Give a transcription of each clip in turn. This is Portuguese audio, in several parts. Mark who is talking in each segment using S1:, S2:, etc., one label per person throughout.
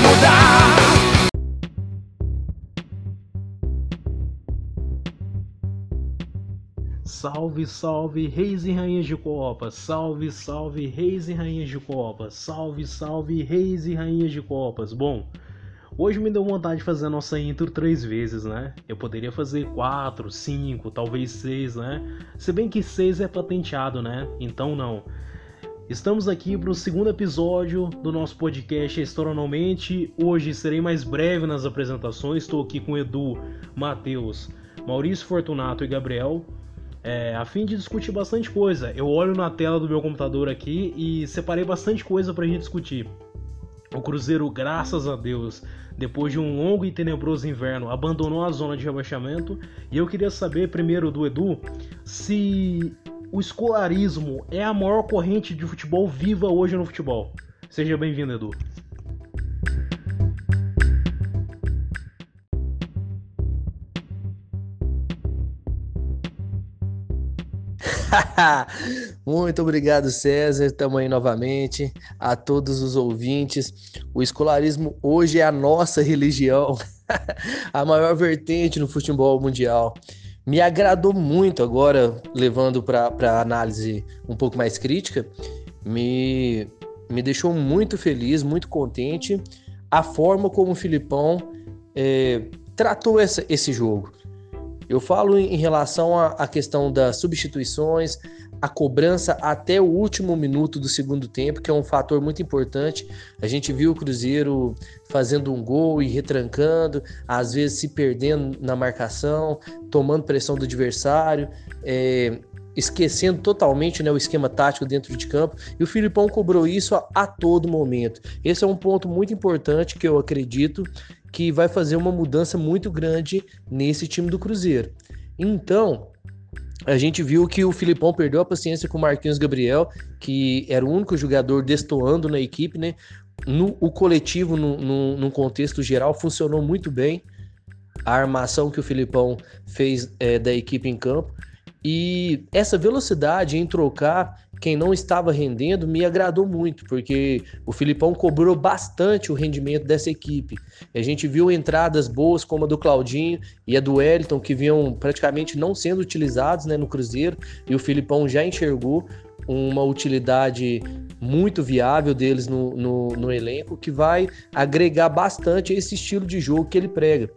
S1: mudar.
S2: Salve, salve, reis e rainhas de Copa! Salve, salve, reis e rainhas de Copa! Salve, salve, reis e rainhas de Copas! Bom, hoje me deu vontade de fazer a nossa intro três vezes, né? Eu poderia fazer quatro, cinco, talvez seis, né? Se bem que seis é patenteado, né? Então não. Estamos aqui para o segundo episódio do nosso podcast Astronomamente. Hoje serei mais breve nas apresentações. Estou aqui com Edu, Matheus, Maurício Fortunato e Gabriel é, a fim de discutir bastante coisa. Eu olho na tela do meu computador aqui e separei bastante coisa para a gente discutir. O Cruzeiro, graças a Deus, depois de um longo e tenebroso inverno, abandonou a zona de rebaixamento. E eu queria saber primeiro do Edu se o escolarismo é a maior corrente de futebol viva hoje no futebol. Seja bem-vindo, Edu.
S3: Muito obrigado, César. Estamos aí novamente. A todos os ouvintes. O escolarismo hoje é a nossa religião, a maior vertente no futebol mundial. Me agradou muito agora, levando para análise um pouco mais crítica, me, me deixou muito feliz, muito contente a forma como o Filipão é, tratou essa, esse jogo. Eu falo em relação à questão das substituições, a cobrança até o último minuto do segundo tempo, que é um fator muito importante. A gente viu o Cruzeiro fazendo um gol e retrancando, às vezes se perdendo na marcação, tomando pressão do adversário, é, esquecendo totalmente né, o esquema tático dentro de campo. E o Filipão cobrou isso a, a todo momento. Esse é um ponto muito importante que eu acredito que vai fazer uma mudança muito grande nesse time do Cruzeiro. Então, a gente viu que o Filipão perdeu a paciência com o Marquinhos Gabriel, que era o único jogador destoando na equipe, né? No, o coletivo, no, no, contexto geral, funcionou muito bem. A armação que o Filipão fez é, da equipe em campo. E essa velocidade em trocar quem não estava rendendo me agradou muito, porque o Filipão cobrou bastante o rendimento dessa equipe. A gente viu entradas boas como a do Claudinho e a do Wellington, que vinham praticamente não sendo utilizados né, no Cruzeiro, e o Filipão já enxergou uma utilidade muito viável deles no, no, no elenco, que vai agregar bastante esse estilo de jogo que ele prega.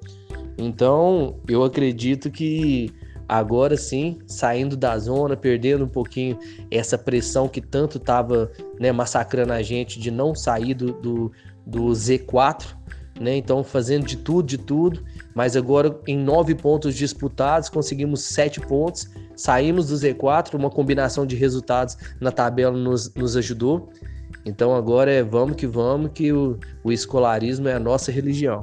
S3: Então, eu acredito que Agora sim, saindo da zona, perdendo um pouquinho essa pressão que tanto estava né, massacrando a gente de não sair do, do, do Z4, né? Então, fazendo de tudo, de tudo. Mas agora, em nove pontos disputados, conseguimos sete pontos. Saímos do Z4, uma combinação de resultados na tabela nos, nos ajudou. Então, agora é vamos que vamos, que o, o escolarismo é a nossa religião.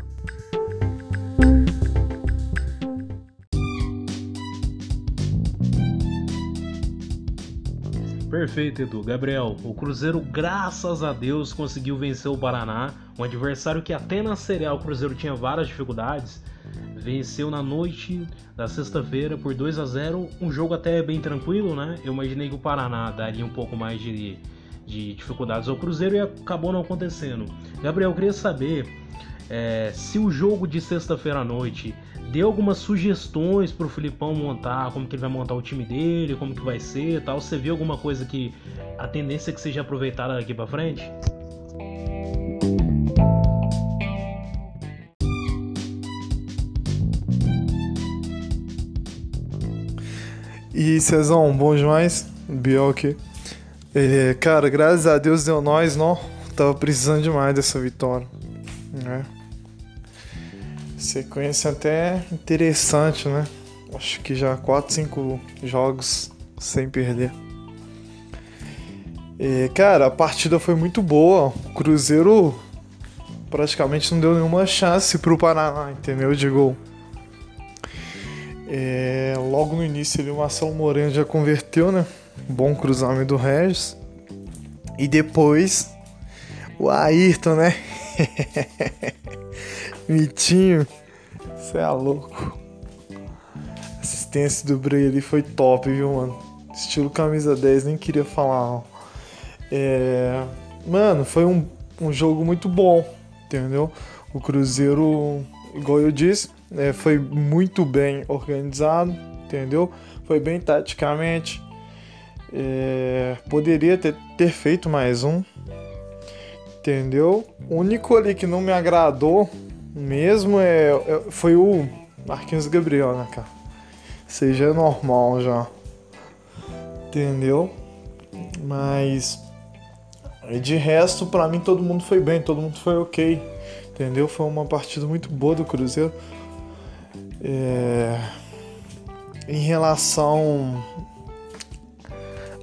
S2: Perfeito, Edu. Gabriel, o Cruzeiro, graças a Deus, conseguiu vencer o Paraná, um adversário que até na Série A o Cruzeiro tinha várias dificuldades. Venceu na noite da sexta-feira por 2 a 0 um jogo até bem tranquilo, né? Eu imaginei que o Paraná daria um pouco mais de, de dificuldades ao Cruzeiro e acabou não acontecendo. Gabriel, eu queria saber é, se o jogo de sexta-feira à noite dê algumas sugestões pro Filipão montar, como que ele vai montar o time dele, como que vai ser tal. Você viu alguma coisa que a tendência é que seja aproveitada daqui para frente?
S4: E Cezão, bom demais? Biel aqui. É, cara, graças a Deus deu nós, não? Tava precisando demais dessa vitória. Né? Sequência até interessante, né? Acho que já 4, 5 jogos sem perder. E, cara, a partida foi muito boa. O Cruzeiro praticamente não deu nenhuma chance pro Paraná, entendeu? De gol. É, logo no início o Marcelo Moreno já converteu, né? Bom cruzamento do Regis. E depois o Ayrton, né? Mitinho. Você é louco. A assistência do Bray ali foi top, viu, mano? Estilo camisa 10, nem queria falar. É... Mano, foi um, um jogo muito bom. entendeu? O Cruzeiro, igual eu disse, é, foi muito bem organizado, entendeu? Foi bem taticamente. É, poderia ter, ter feito mais um, entendeu? O único ali que não me agradou mesmo é, é foi o Marquinhos Gabriel, né, cara? Seja é normal já, entendeu? Mas de resto, para mim, todo mundo foi bem, todo mundo foi ok, entendeu? Foi uma partida muito boa do Cruzeiro. É... Em relação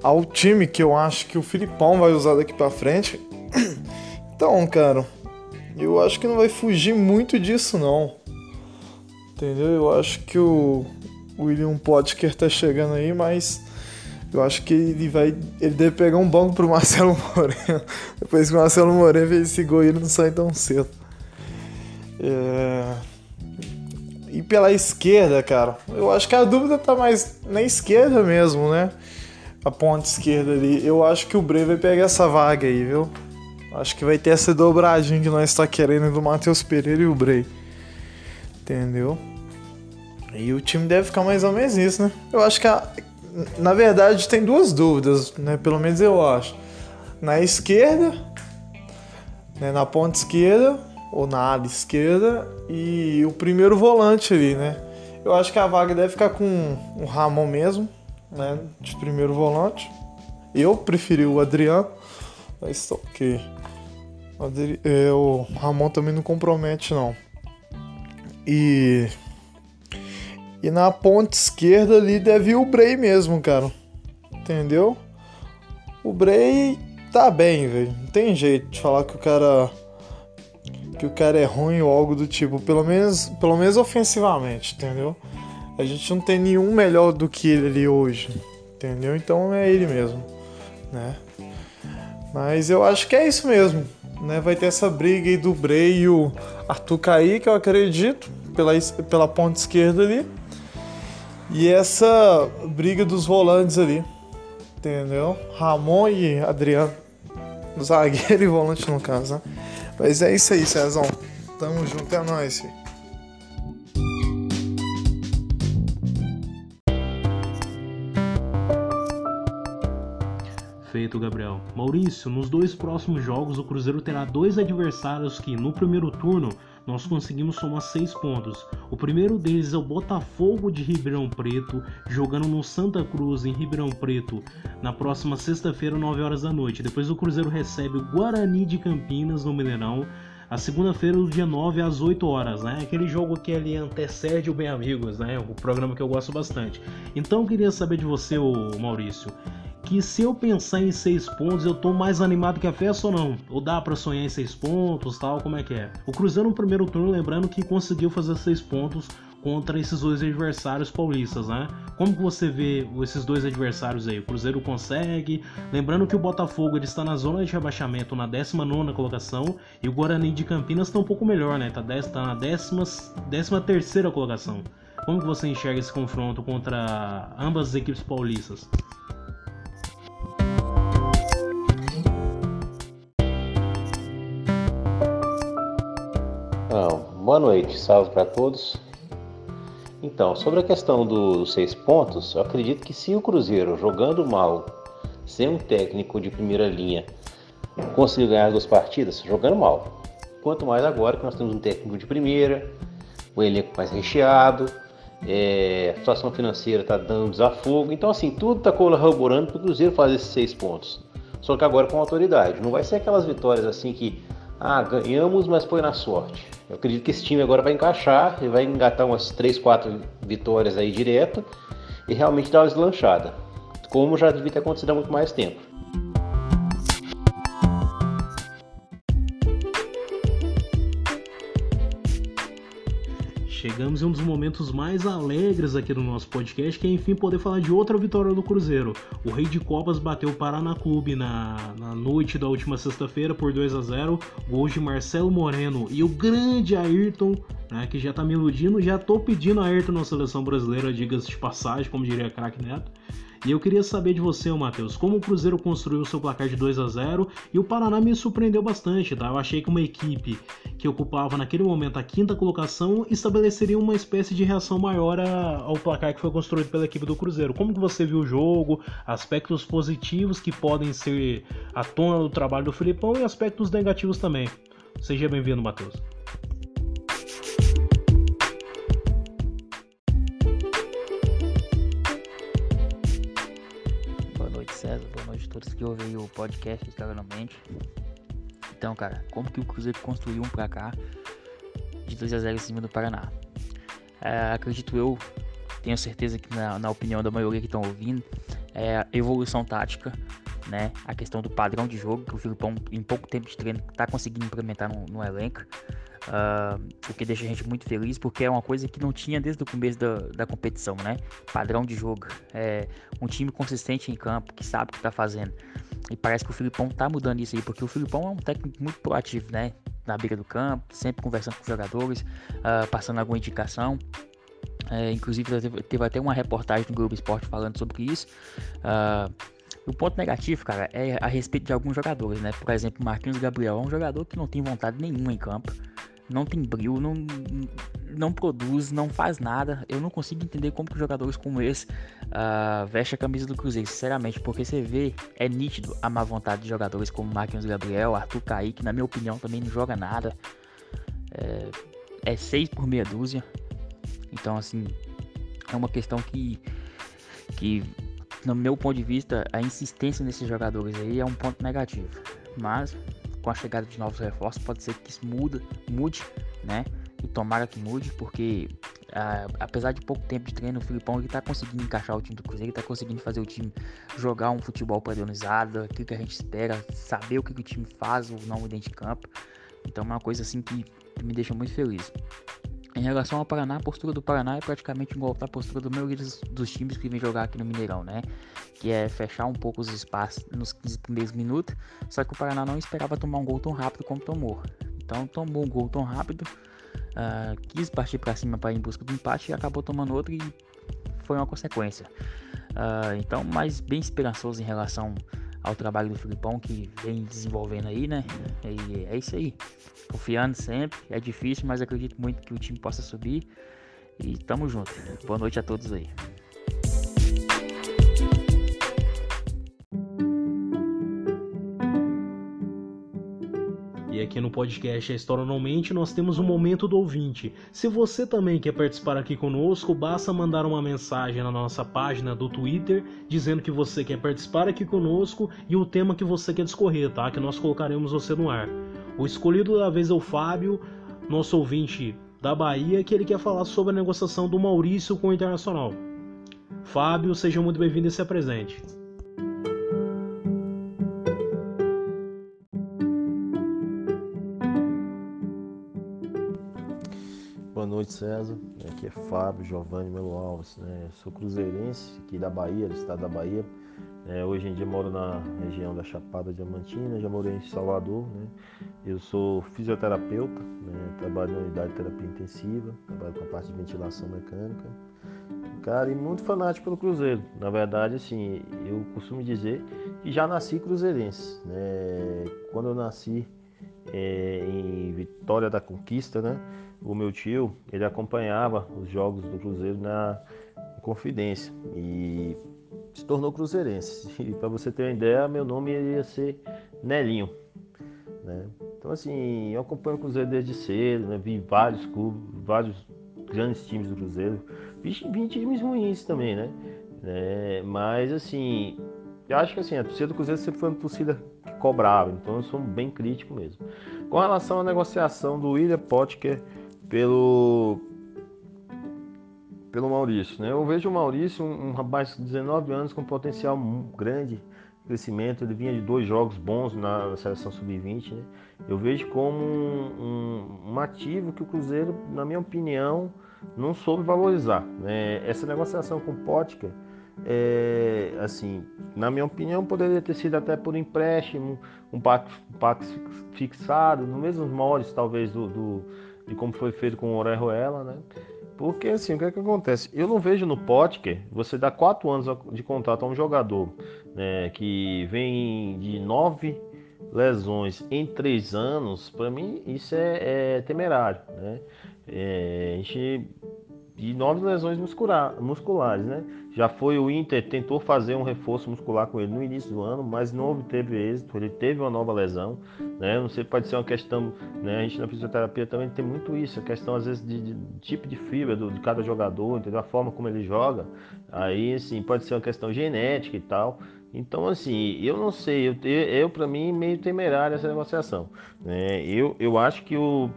S4: ao time que eu acho que o Filipão vai usar daqui para frente, então, cara, eu acho que não vai fugir muito disso, não. Entendeu? Eu acho que o William Potker tá chegando aí, mas eu acho que ele vai. Ele deve pegar um banco pro Marcelo Moreno. Depois que o Marcelo Moreno fez esse gol, ele não sai tão cedo. É... E pela esquerda, cara, eu acho que a dúvida tá mais na esquerda mesmo, né? A ponta esquerda ali. Eu acho que o Brey vai pegar essa vaga aí, viu? Acho que vai ter essa dobradinha que nós está querendo do Matheus Pereira e o Bray. Entendeu? E o time deve ficar mais ou menos isso, né? Eu acho que, a, na verdade, tem duas dúvidas, né? Pelo menos eu acho. Na esquerda, né? na ponta esquerda, ou na ala esquerda, e o primeiro volante ali, né? Eu acho que a vaga deve ficar com o Ramon mesmo, né? De primeiro volante. Eu preferi o Adriano, mas ok. É, o Ramon também não compromete, não. E. E na ponta esquerda ali deve ir o Bray mesmo, cara. Entendeu? O Bray tá bem, velho. Não tem jeito de falar que o cara. Que o cara é ruim ou algo do tipo. Pelo menos, pelo menos ofensivamente, entendeu? A gente não tem nenhum melhor do que ele ali hoje. Entendeu? Então é ele mesmo, né? Mas eu acho que é isso mesmo né, vai ter essa briga aí do Bray e o Arthur Kaique, eu acredito, pela, pela ponta esquerda ali. E essa briga dos volantes ali, entendeu? Ramon e Adriano. Zagueiro e volante no caso, né? Mas é isso aí, Cezão. Tamo junto, é nóis, filho.
S2: Perfeito, Gabriel. Maurício, nos dois próximos jogos o Cruzeiro terá dois adversários que no primeiro turno nós conseguimos somar seis pontos. O primeiro deles é o Botafogo de Ribeirão Preto, jogando no Santa Cruz em Ribeirão Preto na próxima sexta-feira, 9 horas da noite. Depois o Cruzeiro recebe o Guarani de Campinas no Mineirão. A segunda-feira, dia 9 às 8 horas, né? Aquele jogo que ali antecede o Bem Amigos, né? O programa que eu gosto bastante. Então eu queria saber de você, Maurício que se eu pensar em seis pontos, eu tô mais animado que a festa ou não? Ou dá para sonhar em seis pontos, tal, como é que é? O Cruzeiro no primeiro turno, lembrando que conseguiu fazer seis pontos contra esses dois adversários paulistas, né? Como que você vê esses dois adversários aí? O Cruzeiro consegue? Lembrando que o Botafogo ele está na zona de rebaixamento na 19 colocação e o Guarani de Campinas está um pouco melhor, né? Tá, tá na 13 terceira colocação. Como que você enxerga esse confronto contra ambas as equipes paulistas?
S1: Boa noite, salve para todos. Então, sobre a questão dos seis pontos, eu acredito que se o Cruzeiro jogando mal, sem um técnico de primeira linha, conseguir ganhar duas partidas, jogando mal. Quanto mais agora que nós temos um técnico de primeira, o elenco mais recheado, é, a situação financeira está dando desafogo. Então, assim, tudo está colaborando para o Cruzeiro fazer esses seis pontos. Só que agora com autoridade. Não vai ser aquelas vitórias assim que, ah, ganhamos, mas foi na sorte. Eu acredito que esse time agora vai encaixar e vai engatar umas 3, 4 vitórias aí direto e realmente dar uma deslanchada, como já devia ter acontecido há muito mais tempo.
S2: Chegamos em um dos momentos mais alegres aqui do nosso podcast, que é enfim poder falar de outra vitória do Cruzeiro. O Rei de Copas bateu o Paraná Clube na, na noite da última sexta-feira por 2 a 0 gols de Marcelo Moreno e o grande Ayrton, né, que já tá me iludindo, já tô pedindo a Ayrton na seleção brasileira, diga-se de passagem, como diria craque Neto. E eu queria saber de você, Matheus, como o Cruzeiro construiu seu placar de 2 a 0 e o Paraná me surpreendeu bastante, tá? Eu achei que uma equipe que ocupava naquele momento a quinta colocação estabeleceria uma espécie de reação maior ao placar que foi construído pela equipe do Cruzeiro. Como que você viu o jogo, aspectos positivos que podem ser a tona do trabalho do Filipão e aspectos negativos também. Seja bem-vindo, Matheus.
S5: Todos que ouvem o podcast Escalonamente. Então, cara, como que o Cruzeiro construiu um placar de 2 a 0 em cima do Paraná? É, acredito eu, tenho certeza que na, na opinião da maioria que estão ouvindo, é evolução tática, né? A questão do padrão de jogo que o Filipão, em pouco tempo de treino, está conseguindo implementar no, no elenco. Uh, o que deixa a gente muito feliz porque é uma coisa que não tinha desde o começo da, da competição, né? Padrão de jogo, é um time consistente em campo, que sabe o que está fazendo. E parece que o Filipão tá mudando isso aí, porque o Filipão é um técnico muito proativo, né? Na beira do campo, sempre conversando com os jogadores, uh, passando alguma indicação. É, inclusive teve, teve, até uma reportagem no Globo Esporte falando sobre isso. Uh, o ponto negativo, cara, é a respeito de alguns jogadores, né? Por exemplo, Marquinhos Gabriel é um jogador que não tem vontade nenhuma em campo não tem brilho, não, não produz, não faz nada. Eu não consigo entender como que jogadores como esse uh, vestem a camisa do Cruzeiro, sinceramente, porque você vê, é nítido a má vontade de jogadores como Marquinhos Gabriel, Arthur Kaique, na minha opinião também não joga nada. É, é seis por meia dúzia. Então, assim, é uma questão que, que, no meu ponto de vista, a insistência nesses jogadores aí é um ponto negativo. Mas com a chegada de novos reforços, pode ser que isso muda, mude, né? E tomara que mude, porque uh, apesar de pouco tempo de treino, o Filipão ele tá conseguindo encaixar o time do Cruzeiro, ele tá conseguindo fazer o time jogar um futebol padronizado, aquilo que a gente espera, saber o que, que o time faz ou não dentro de campo. Então é uma coisa assim que me deixa muito feliz. Em relação ao Paraná, a postura do Paraná é praticamente igual à postura do maioria dos, dos, times que vem jogar aqui no Mineirão, né? Que é fechar um pouco os espaços nos 15 primeiros minutos. Só que o Paraná não esperava tomar um gol tão rápido como tomou. Então tomou um gol tão rápido, uh, quis partir para cima para ir em busca do empate e acabou tomando outro e foi uma consequência. Uh, então, mais bem esperançoso em relação ao trabalho do Filipão que vem desenvolvendo aí, né? E é isso aí. Confiando sempre, é difícil, mas acredito muito que o time possa subir. E tamo junto. Boa noite a todos aí.
S2: Aqui no podcast A História Normalmente nós temos um momento do ouvinte. Se você também quer participar aqui conosco, basta mandar uma mensagem na nossa página do Twitter dizendo que você quer participar aqui conosco e o tema que você quer discorrer, tá? Que nós colocaremos você no ar. O escolhido da vez é o Fábio, nosso ouvinte da Bahia, que ele quer falar sobre a negociação do Maurício com o Internacional. Fábio, seja muito bem-vindo e se apresente.
S1: Noite, César. Aqui é Fábio Giovanni Melo Alves. Né? Sou cruzeirense aqui da Bahia, do estado da Bahia. É, hoje em dia moro na região da Chapada Diamantina, já morei em Salvador. Né? Eu sou fisioterapeuta, né? trabalho na unidade de terapia intensiva, trabalho com a parte de ventilação mecânica. Cara, e muito fanático pelo Cruzeiro. Na verdade, assim, eu costumo dizer que já nasci cruzeirense. Né? Quando eu nasci é, em Vitória da Conquista, né? O meu tio, ele acompanhava os jogos do Cruzeiro na Confidência e se tornou cruzeirense. E para você ter uma ideia, meu nome ia ser Nelinho. Né? Então assim, eu acompanho o Cruzeiro desde cedo, né? vi vários clubes, vários grandes times do Cruzeiro, vi, vi times ruins também, né? É, mas assim, eu acho que assim, a torcida do Cruzeiro sempre foi uma torcida que cobrava, então eu sou bem crítico mesmo. Com relação à negociação do William Potker pelo pelo Maurício. Né? Eu vejo o Maurício, um, um rapaz de 19 anos com potencial grande crescimento. Ele vinha de dois jogos bons na seleção sub-20. Né? Eu vejo como um, um, um, ativo que o Cruzeiro, na minha opinião, não soube valorizar. Né? Essa negociação com o Potker, é, assim, na minha opinião, poderia ter sido até por empréstimo, um pacto, fixado, no mesmo moldes talvez do, do de como foi feito com o Orejuela, né? Porque assim, o que é que acontece? Eu não vejo no Potker você dá quatro anos de contrato a um jogador né, que vem de nove lesões em três anos. Para mim, isso é, é temerário. Né? É, a gente e nove lesões muscular, musculares, né? Já foi o Inter, tentou fazer um reforço muscular com ele no início do ano, mas não obteve êxito, ele teve uma nova lesão, né? Não sei, pode ser uma questão, né? A gente na fisioterapia também tem muito isso, a questão às vezes de, de tipo de fibra do, de cada jogador, entendeu? A forma como ele joga, aí assim, pode ser uma questão genética e tal. Então, assim, eu não sei, eu, eu para mim, meio temerário essa negociação. Né? Eu, eu acho que o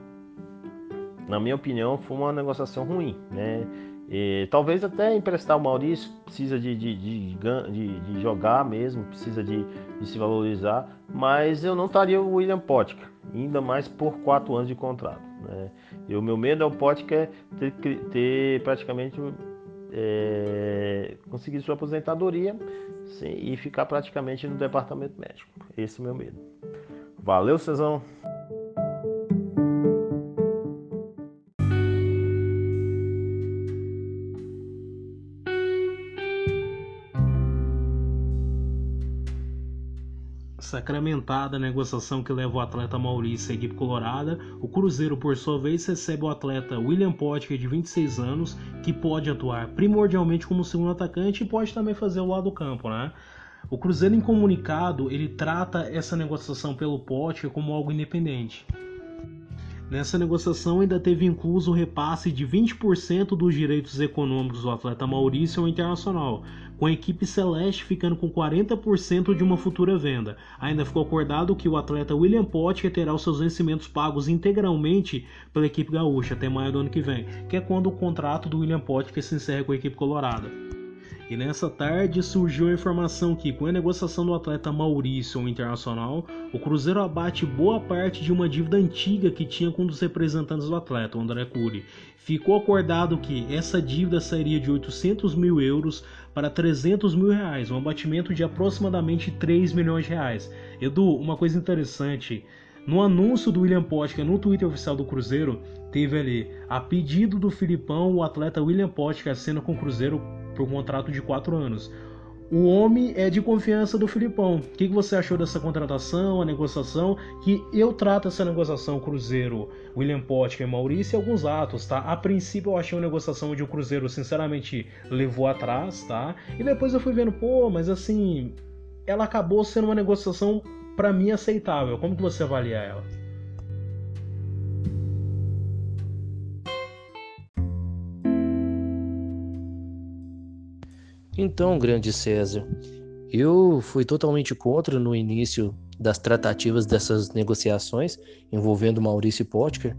S1: na minha opinião, foi uma negociação ruim, né? E, talvez até emprestar o Maurício precisa de, de, de, de jogar mesmo, precisa de, se valorizar, mas eu não estaria o William Potka, ainda mais por quatro anos de contrato. Né? E o meu medo é o Potka ter, ter praticamente é, conseguido sua aposentadoria sim, e ficar praticamente no departamento médico. Esse é o meu medo. Valeu, Cezão!
S2: Sacramentada a negociação que leva o atleta Maurício à equipe colorada, o Cruzeiro, por sua vez, recebe o atleta William Potker, de 26 anos, que pode atuar primordialmente como segundo atacante e pode também fazer o lado do campo, né? O Cruzeiro, em comunicado, ele trata essa negociação pelo Potker como algo independente. Nessa negociação ainda teve incluso o repasse de 20% dos direitos econômicos do atleta Maurício ao Internacional, com a equipe celeste ficando com 40% de uma futura venda. Ainda ficou acordado que o atleta William Potker terá os seus vencimentos pagos integralmente pela equipe gaúcha até maio do ano que vem, que é quando o contrato do William Potker se encerra com a equipe colorada. E nessa tarde surgiu a informação que, com a negociação do atleta Maurício ao Internacional, o Cruzeiro abate boa parte de uma dívida antiga que tinha com um dos representantes do atleta, o André Cury. Ficou acordado que essa dívida sairia de 800 mil euros para 300 mil reais, um abatimento de aproximadamente 3 milhões de reais. Edu, uma coisa interessante. No anúncio do William Potker no Twitter oficial do Cruzeiro, teve ali, a pedido do Filipão, o atleta William Potker assina com o Cruzeiro por um contrato de 4 anos. O homem é de confiança do Filipão. O que, você achou dessa contratação, a negociação? Que eu trato essa negociação Cruzeiro, William Potker e Maurício em alguns atos, tá? A princípio eu achei uma negociação onde o Cruzeiro sinceramente levou atrás, tá? E depois eu fui vendo, pô, mas assim, ela acabou sendo uma negociação para mim aceitável. Como que você avalia ela?
S3: Então, grande César, eu fui totalmente contra no início das tratativas dessas negociações envolvendo Maurício Potker,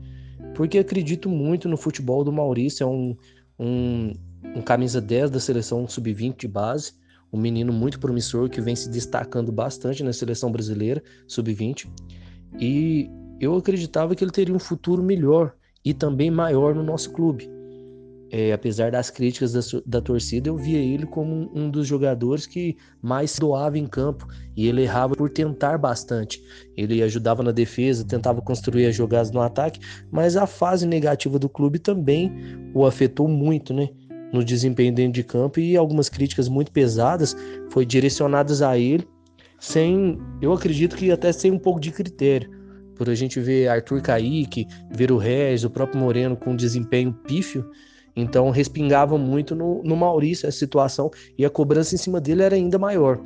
S3: porque acredito muito no futebol do Maurício, é um, um, um camisa 10 da seleção sub-20 de base, um menino muito promissor que vem se destacando bastante na seleção brasileira sub-20, e eu acreditava que ele teria um futuro melhor e também maior no nosso clube é, apesar das críticas da, da, torcida, eu via ele como um, dos jogadores que mais doava em campo e ele errava por tentar bastante. Ele ajudava na defesa, tentava construir as jogadas no ataque, mas a fase negativa do clube também o afetou muito, né? No desempenho dentro de campo e algumas críticas muito pesadas foi direcionadas a ele, sem, eu acredito que até sem um pouco de critério por a gente ver Arthur Caíque, ver o Regis, o próprio Moreno com desempenho pífio, então respingava muito no, no Maurício essa situação e a cobrança em cima dele era ainda maior.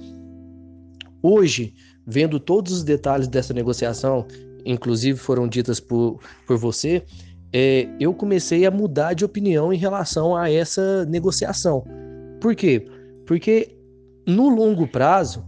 S3: Hoje, vendo todos os detalhes dessa negociação, inclusive foram ditas por, por você, é, eu comecei a mudar de opinião em relação a essa negociação. Por quê? Porque no longo prazo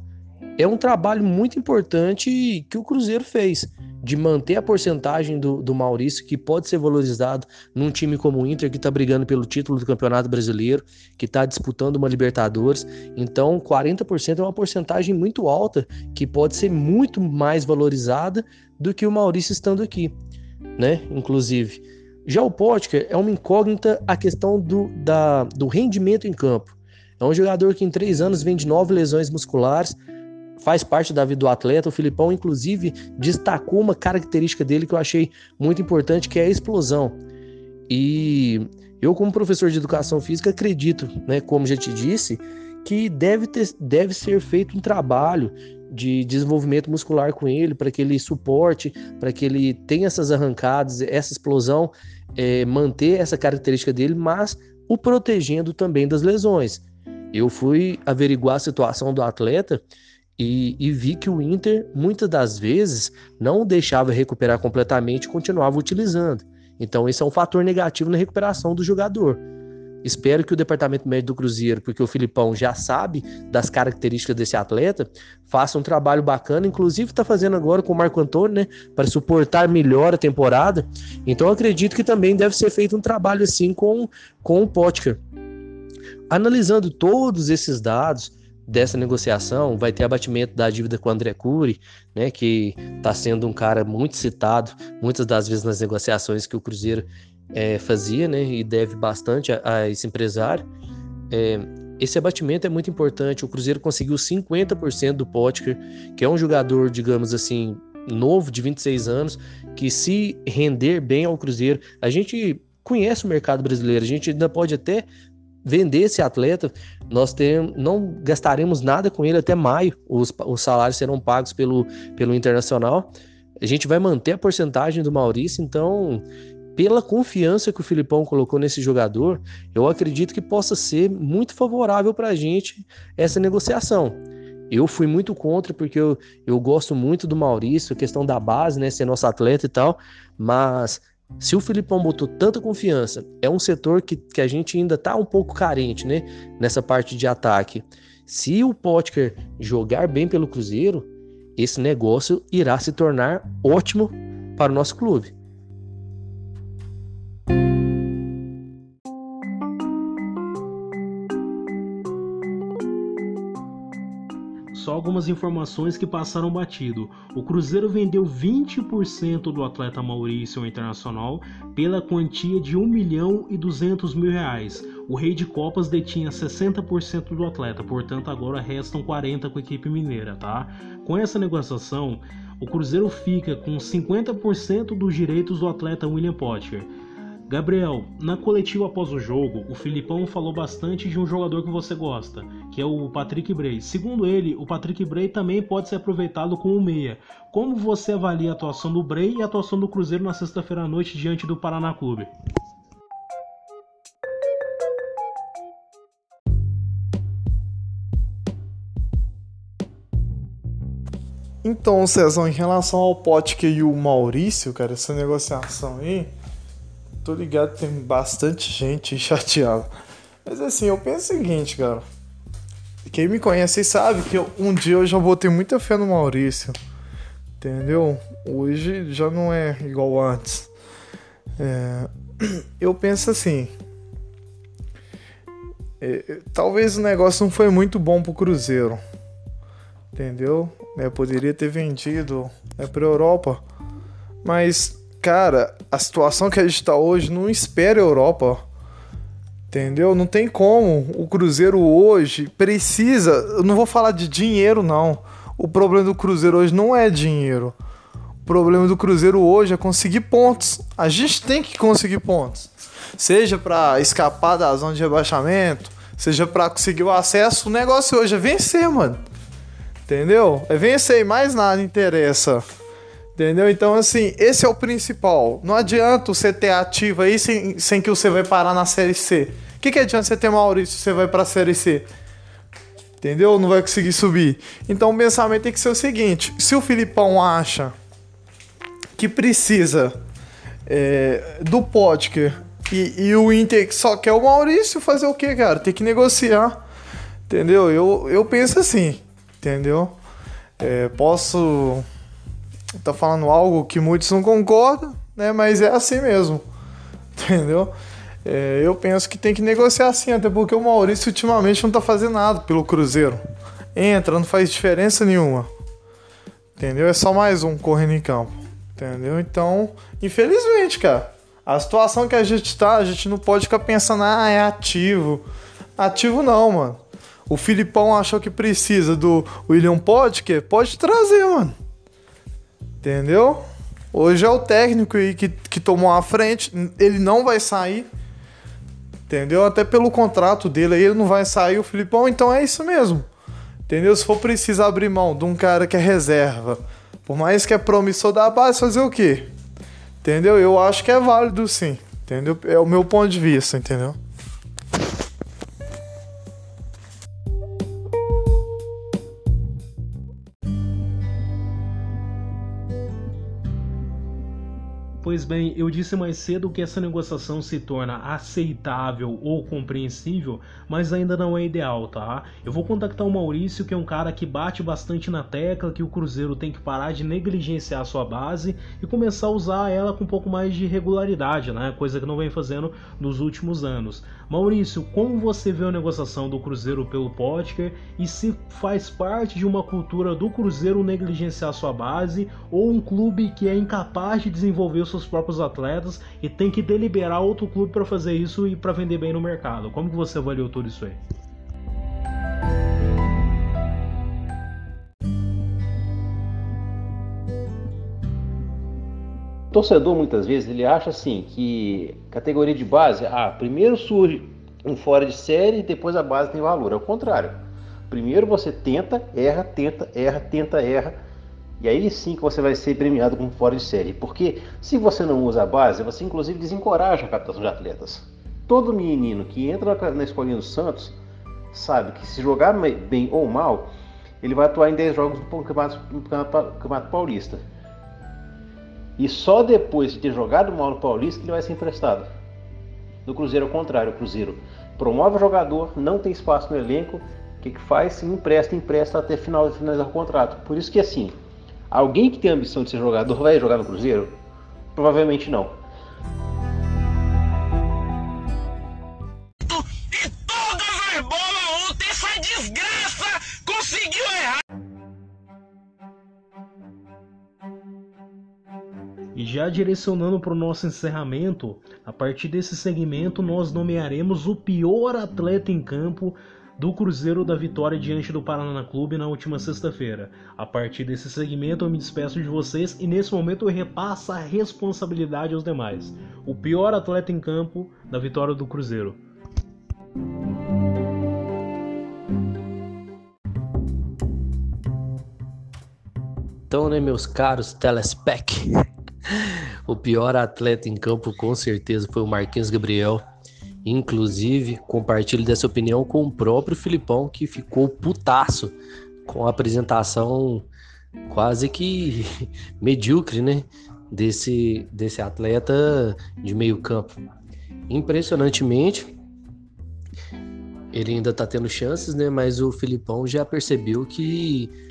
S3: é um trabalho muito importante que o Cruzeiro fez de manter a porcentagem do, do Maurício, que pode ser valorizado num time como o Inter, que está brigando pelo título do Campeonato Brasileiro, que está disputando uma Libertadores. Então, 40% é uma porcentagem muito alta, que pode ser muito mais valorizada do que o Maurício estando aqui, né? Inclusive. Já o Potker é uma incógnita a questão do, da, do rendimento em campo. É um jogador que em três anos vem de nove lesões musculares, faz parte da vida do atleta. O Filipão, inclusive, destacou uma característica dele que eu achei muito importante, que é a explosão. E eu, como professor de educação física, acredito, né, como já te disse, que deve, ter, deve ser feito um trabalho de desenvolvimento muscular com ele, para que ele suporte, para que ele tenha essas arrancadas, essa explosão, é, manter essa característica dele, mas o protegendo também das lesões. Eu fui averiguar a situação do atleta e, e, vi que o Inter, muitas das vezes, não deixava recuperar completamente e continuava utilizando. Então, esse é um fator negativo na recuperação do jogador. Espero que o departamento médico do Cruzeiro, porque o Filipão já sabe das características desse atleta, faça um trabalho bacana. Inclusive, está fazendo agora com o Marco Antônio, né? Para suportar melhor a temporada. Então, acredito que também deve ser feito um trabalho assim com, com o Potker. Analisando todos esses dados, dessa negociação vai ter abatimento da dívida com o André Cury, né, que está sendo um cara muito citado muitas das vezes nas negociações que o Cruzeiro é, fazia, né, e deve bastante a, a esse empresário. É, esse abatimento é muito importante. O Cruzeiro conseguiu 50% do Potker, que é um jogador, digamos assim, novo, de 26 anos, que se render bem ao Cruzeiro, a gente conhece o mercado brasileiro, a gente ainda pode até vender esse atleta, nós ter, não gastaremos nada com ele até maio. Os, os salários serão pagos pelo, pelo Internacional. A gente vai manter a porcentagem do Maurício, então, pela confiança que o Filipão colocou nesse jogador, eu acredito que possa ser muito favorável para a gente essa negociação. Eu fui muito contra, porque eu, eu gosto muito do Maurício, questão da base, né, ser nosso atleta e tal, mas se o Filipão botou tanta confiança, é um setor que, que a gente ainda tá um pouco carente, né? Nessa parte de ataque. Se o Potker jogar bem pelo Cruzeiro, esse negócio irá se tornar ótimo para o nosso clube.
S2: Algumas informações que passaram batido. O Cruzeiro vendeu 20% do atleta Maurício Internacional pela quantia de 1 milhão e 200 mil reais. O Rei de Copas detinha 60% do atleta, portanto agora restam 40% com a equipe mineira, tá? Com essa negociação, o Cruzeiro fica com 50% dos direitos do atleta William Potker. Gabriel, na coletiva após o jogo, o Filipão falou bastante de um jogador que você gosta, que é o Patrick Bray. Segundo ele, o Patrick Bray também pode ser aproveitado como meia. Como você avalia a atuação do Bray e a atuação do Cruzeiro na sexta-feira à noite diante do Paraná Clube?
S4: Então, Cezão, em relação ao Potker e o Maurício, cara, essa negociação aí, tô ligado que tem bastante gente chateada. Mas assim, eu penso o seguinte, cara. Quem me conhece sabe que eu, um dia eu já botei muita fé no Maurício. Entendeu? Hoje já não é igual antes. É, eu penso assim. É, talvez o negócio não foi muito bom pro Cruzeiro. Entendeu? É, poderia ter vendido é, pra Europa. Mas cara, a situação que a gente tá hoje não espera a Europa. Entendeu? Não tem como. O Cruzeiro hoje precisa. Eu não vou falar de dinheiro, não. O problema do Cruzeiro hoje não é dinheiro. O problema do Cruzeiro hoje é conseguir pontos. A gente tem que conseguir pontos. Seja para escapar da zona de rebaixamento, seja para conseguir o acesso. O negócio hoje é vencer, mano. Entendeu? É vencer e mais nada interessa. Entendeu? Então, assim, esse é o principal. Não adianta você ter ativo aí sem, sem que você vai parar na Série C. O que, que adianta você ter Maurício se você vai pra Série C? Entendeu? Não vai conseguir subir. Então, o pensamento tem que ser o seguinte: se o Filipão acha que precisa é, do Potker e, e, o Inter só quer o Maurício, fazer o que, cara? Tem que negociar. Entendeu? Eu, eu penso assim. Entendeu? É, posso tá falando algo que muitos não concordam, né? Mas é assim mesmo, entendeu? É, eu penso que tem que negociar assim, até porque o Maurício ultimamente não tá fazendo nada pelo Cruzeiro. Entra, não faz diferença nenhuma. Entendeu? É só mais um correndo em campo. Entendeu? Então, infelizmente, cara, a situação que a gente tá, a gente não pode ficar pensando, ah, é ativo. Ativo não, mano. O Filipão achou que precisa do William Podker, pode trazer, mano. Entendeu? Hoje é o técnico aí que, que tomou a frente, ele não vai sair. Entendeu? Até pelo contrato dele aí, ele não vai sair o Filipão, então é isso mesmo. Entendeu? Se for preciso abrir mão de um cara que é reserva, por mais que é promissor da base, fazer o quê? Entendeu? Eu acho que é válido sim. Entendeu? É o meu ponto de vista, entendeu?
S2: Pois bem, eu disse mais cedo que essa negociação se torna aceitável ou compreensível, mas ainda não é ideal, tá? Eu vou contactar o Maurício, que é um cara que bate bastante na tecla que o Cruzeiro tem que parar de negligenciar sua base e começar a usar ela com um pouco mais de regularidade, né? Coisa que não vem fazendo nos últimos anos. Maurício, como você vê a negociação do Cruzeiro pelo Potker e se faz parte de uma cultura do Cruzeiro negligenciar sua base ou um clube que é incapaz de desenvolver seus próprios atletas e tem que deliberar outro clube para fazer isso e para vender bem no mercado. Como que você avaliou tudo isso aí?
S6: Torcedor muitas vezes ele acha assim que categoria de base, ah, primeiro surge um fora de série, depois a base tem valor. É o contrário. Primeiro você tenta, erra, tenta, erra, tenta, erra e aí sim que você vai ser premiado com fora de série. Porque se você não usa a base, você inclusive desencoraja a captação de atletas. Todo menino que entra na escolinha do Santos sabe que se jogar bem ou mal, ele vai atuar em 10 jogos no Campeonato, no Campeonato Paulista. E só depois de ter jogado mal no Paulista ele vai ser emprestado. No Cruzeiro é o contrário, o Cruzeiro promove o jogador, não tem espaço no elenco, o que, que faz? Empresta, empresta até final, finalizar o contrato. Por isso que assim, Alguém que tem a ambição de ser jogador vai jogar no Cruzeiro? Provavelmente não.
S2: Já direcionando para o nosso encerramento, a partir desse segmento nós nomearemos o pior atleta em campo do Cruzeiro da vitória diante do Paraná Clube na última sexta-feira. A partir desse segmento eu me despeço de vocês e nesse momento eu repasso a responsabilidade aos demais. O pior atleta em campo da vitória do Cruzeiro.
S3: Então, né, meus caros telespec, o pior atleta em campo com certeza foi o Marquinhos Gabriel. Inclusive, compartilho dessa opinião com o próprio Filipão, que ficou putaço com a apresentação quase que medíocre, né? Desse, desse atleta de meio campo. Impressionantemente, ele ainda tá tendo chances, né? Mas o Filipão já percebeu que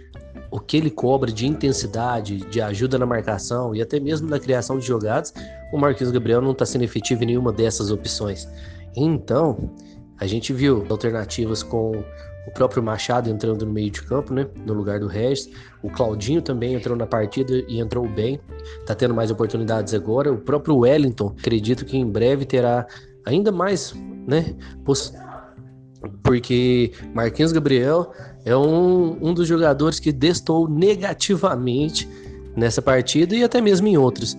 S3: o que ele cobra de intensidade, de ajuda na marcação e até mesmo na criação de jogadas, o Marquinhos Gabriel não está sendo efetivo em nenhuma dessas opções. Então, a gente viu alternativas com o próprio Machado entrando no meio de campo, né? No lugar do Regis. O Claudinho também entrou na partida e entrou bem. Tá tendo mais oportunidades agora. O próprio Wellington, acredito que em breve terá ainda mais, né? Porque Marquinhos Gabriel é um, um dos jogadores que destou negativamente nessa partida e até mesmo em outros.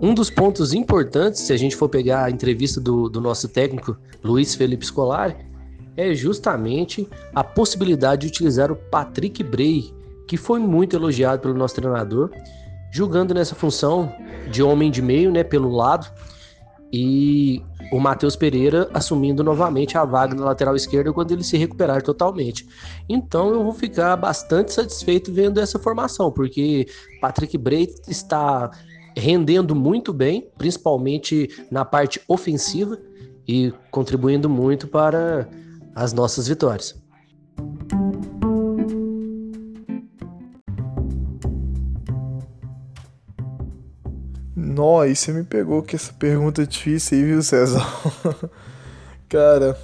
S3: Um dos pontos importantes, se a gente for pegar a entrevista do, do nosso técnico Luiz Felipe Scolari, é justamente a possibilidade de utilizar o Patrick Bray, que foi muito elogiado pelo nosso treinador, jogando nessa função de homem de meio, né, pelo lado, e o Matheus Pereira assumindo novamente a vaga na lateral esquerda quando ele se recuperar totalmente. Então eu vou ficar bastante satisfeito vendo essa formação, porque Patrick Bray está rendendo muito bem, principalmente na parte ofensiva e contribuindo muito para as nossas vitórias.
S4: Nó, você me pegou com essa pergunta difícil aí, viu, César? Cara,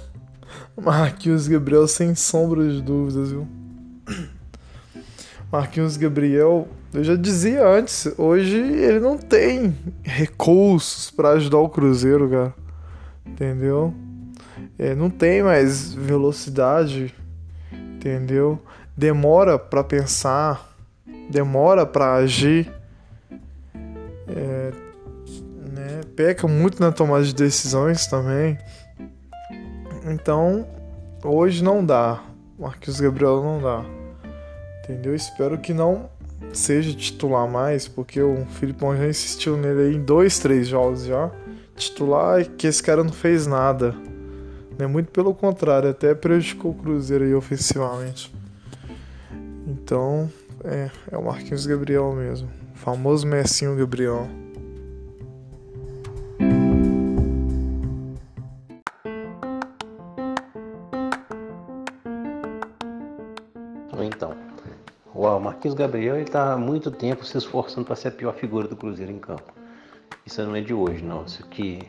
S4: Marquinhos Gabriel sem sombra de dúvidas, viu? Marquinhos Gabriel, eu já dizia antes, hoje ele não tem recursos para ajudar o Cruzeiro, cara. Entendeu? É, não tem mais velocidade, entendeu? Demora para pensar, demora para agir. Peca muito na tomada de decisões também. Então, hoje não dá. Marquinhos Gabriel não dá. Entendeu? Espero que não seja titular mais, porque o Filipão já insistiu nele em dois, três jogos já. Titular que esse cara não fez nada. Né? Muito pelo contrário, até prejudicou o Cruzeiro aí ofensivamente. Então, é, é o Marquinhos Gabriel mesmo. O famoso Messinho Gabriel.
S6: Marquinhos Gabriel está há muito tempo se esforçando para ser a pior figura do Cruzeiro em campo. Isso não é de hoje, não. Isso que,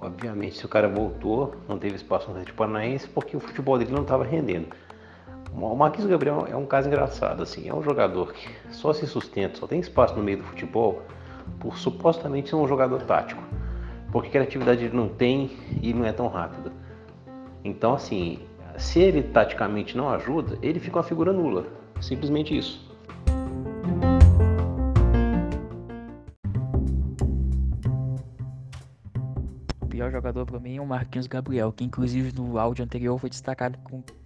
S6: obviamente, se o cara voltou, não teve espaço no Atlético Paranaense porque o futebol dele não estava rendendo. O Marquinhos Gabriel é um caso engraçado, assim, é um jogador que só se sustenta, só tem espaço no meio do futebol por supostamente ser um jogador tático, porque criatividade ele não tem e não é tão rápido. Então, assim, se ele taticamente não ajuda, ele fica uma figura nula, simplesmente isso.
S5: O pior jogador para mim é o Marquinhos Gabriel, que inclusive no áudio anterior foi destacado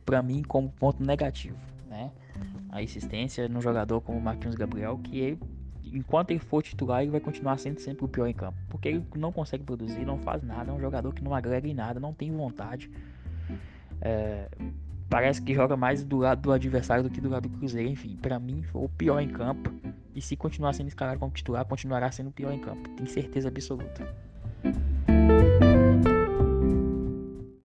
S5: para mim como ponto negativo, né? A insistência no jogador como o Marquinhos Gabriel, que ele, enquanto ele for titular, ele vai continuar sendo sempre o pior em campo, porque ele não consegue produzir, não faz nada, é um jogador que não agrega em nada, não tem vontade. É, parece que joga mais do lado do adversário do que do lado do Cruzeiro. Enfim, para mim foi o pior em campo. E se continuar sendo escalado como titular, continuará sendo o pior em campo. Tenho certeza absoluta.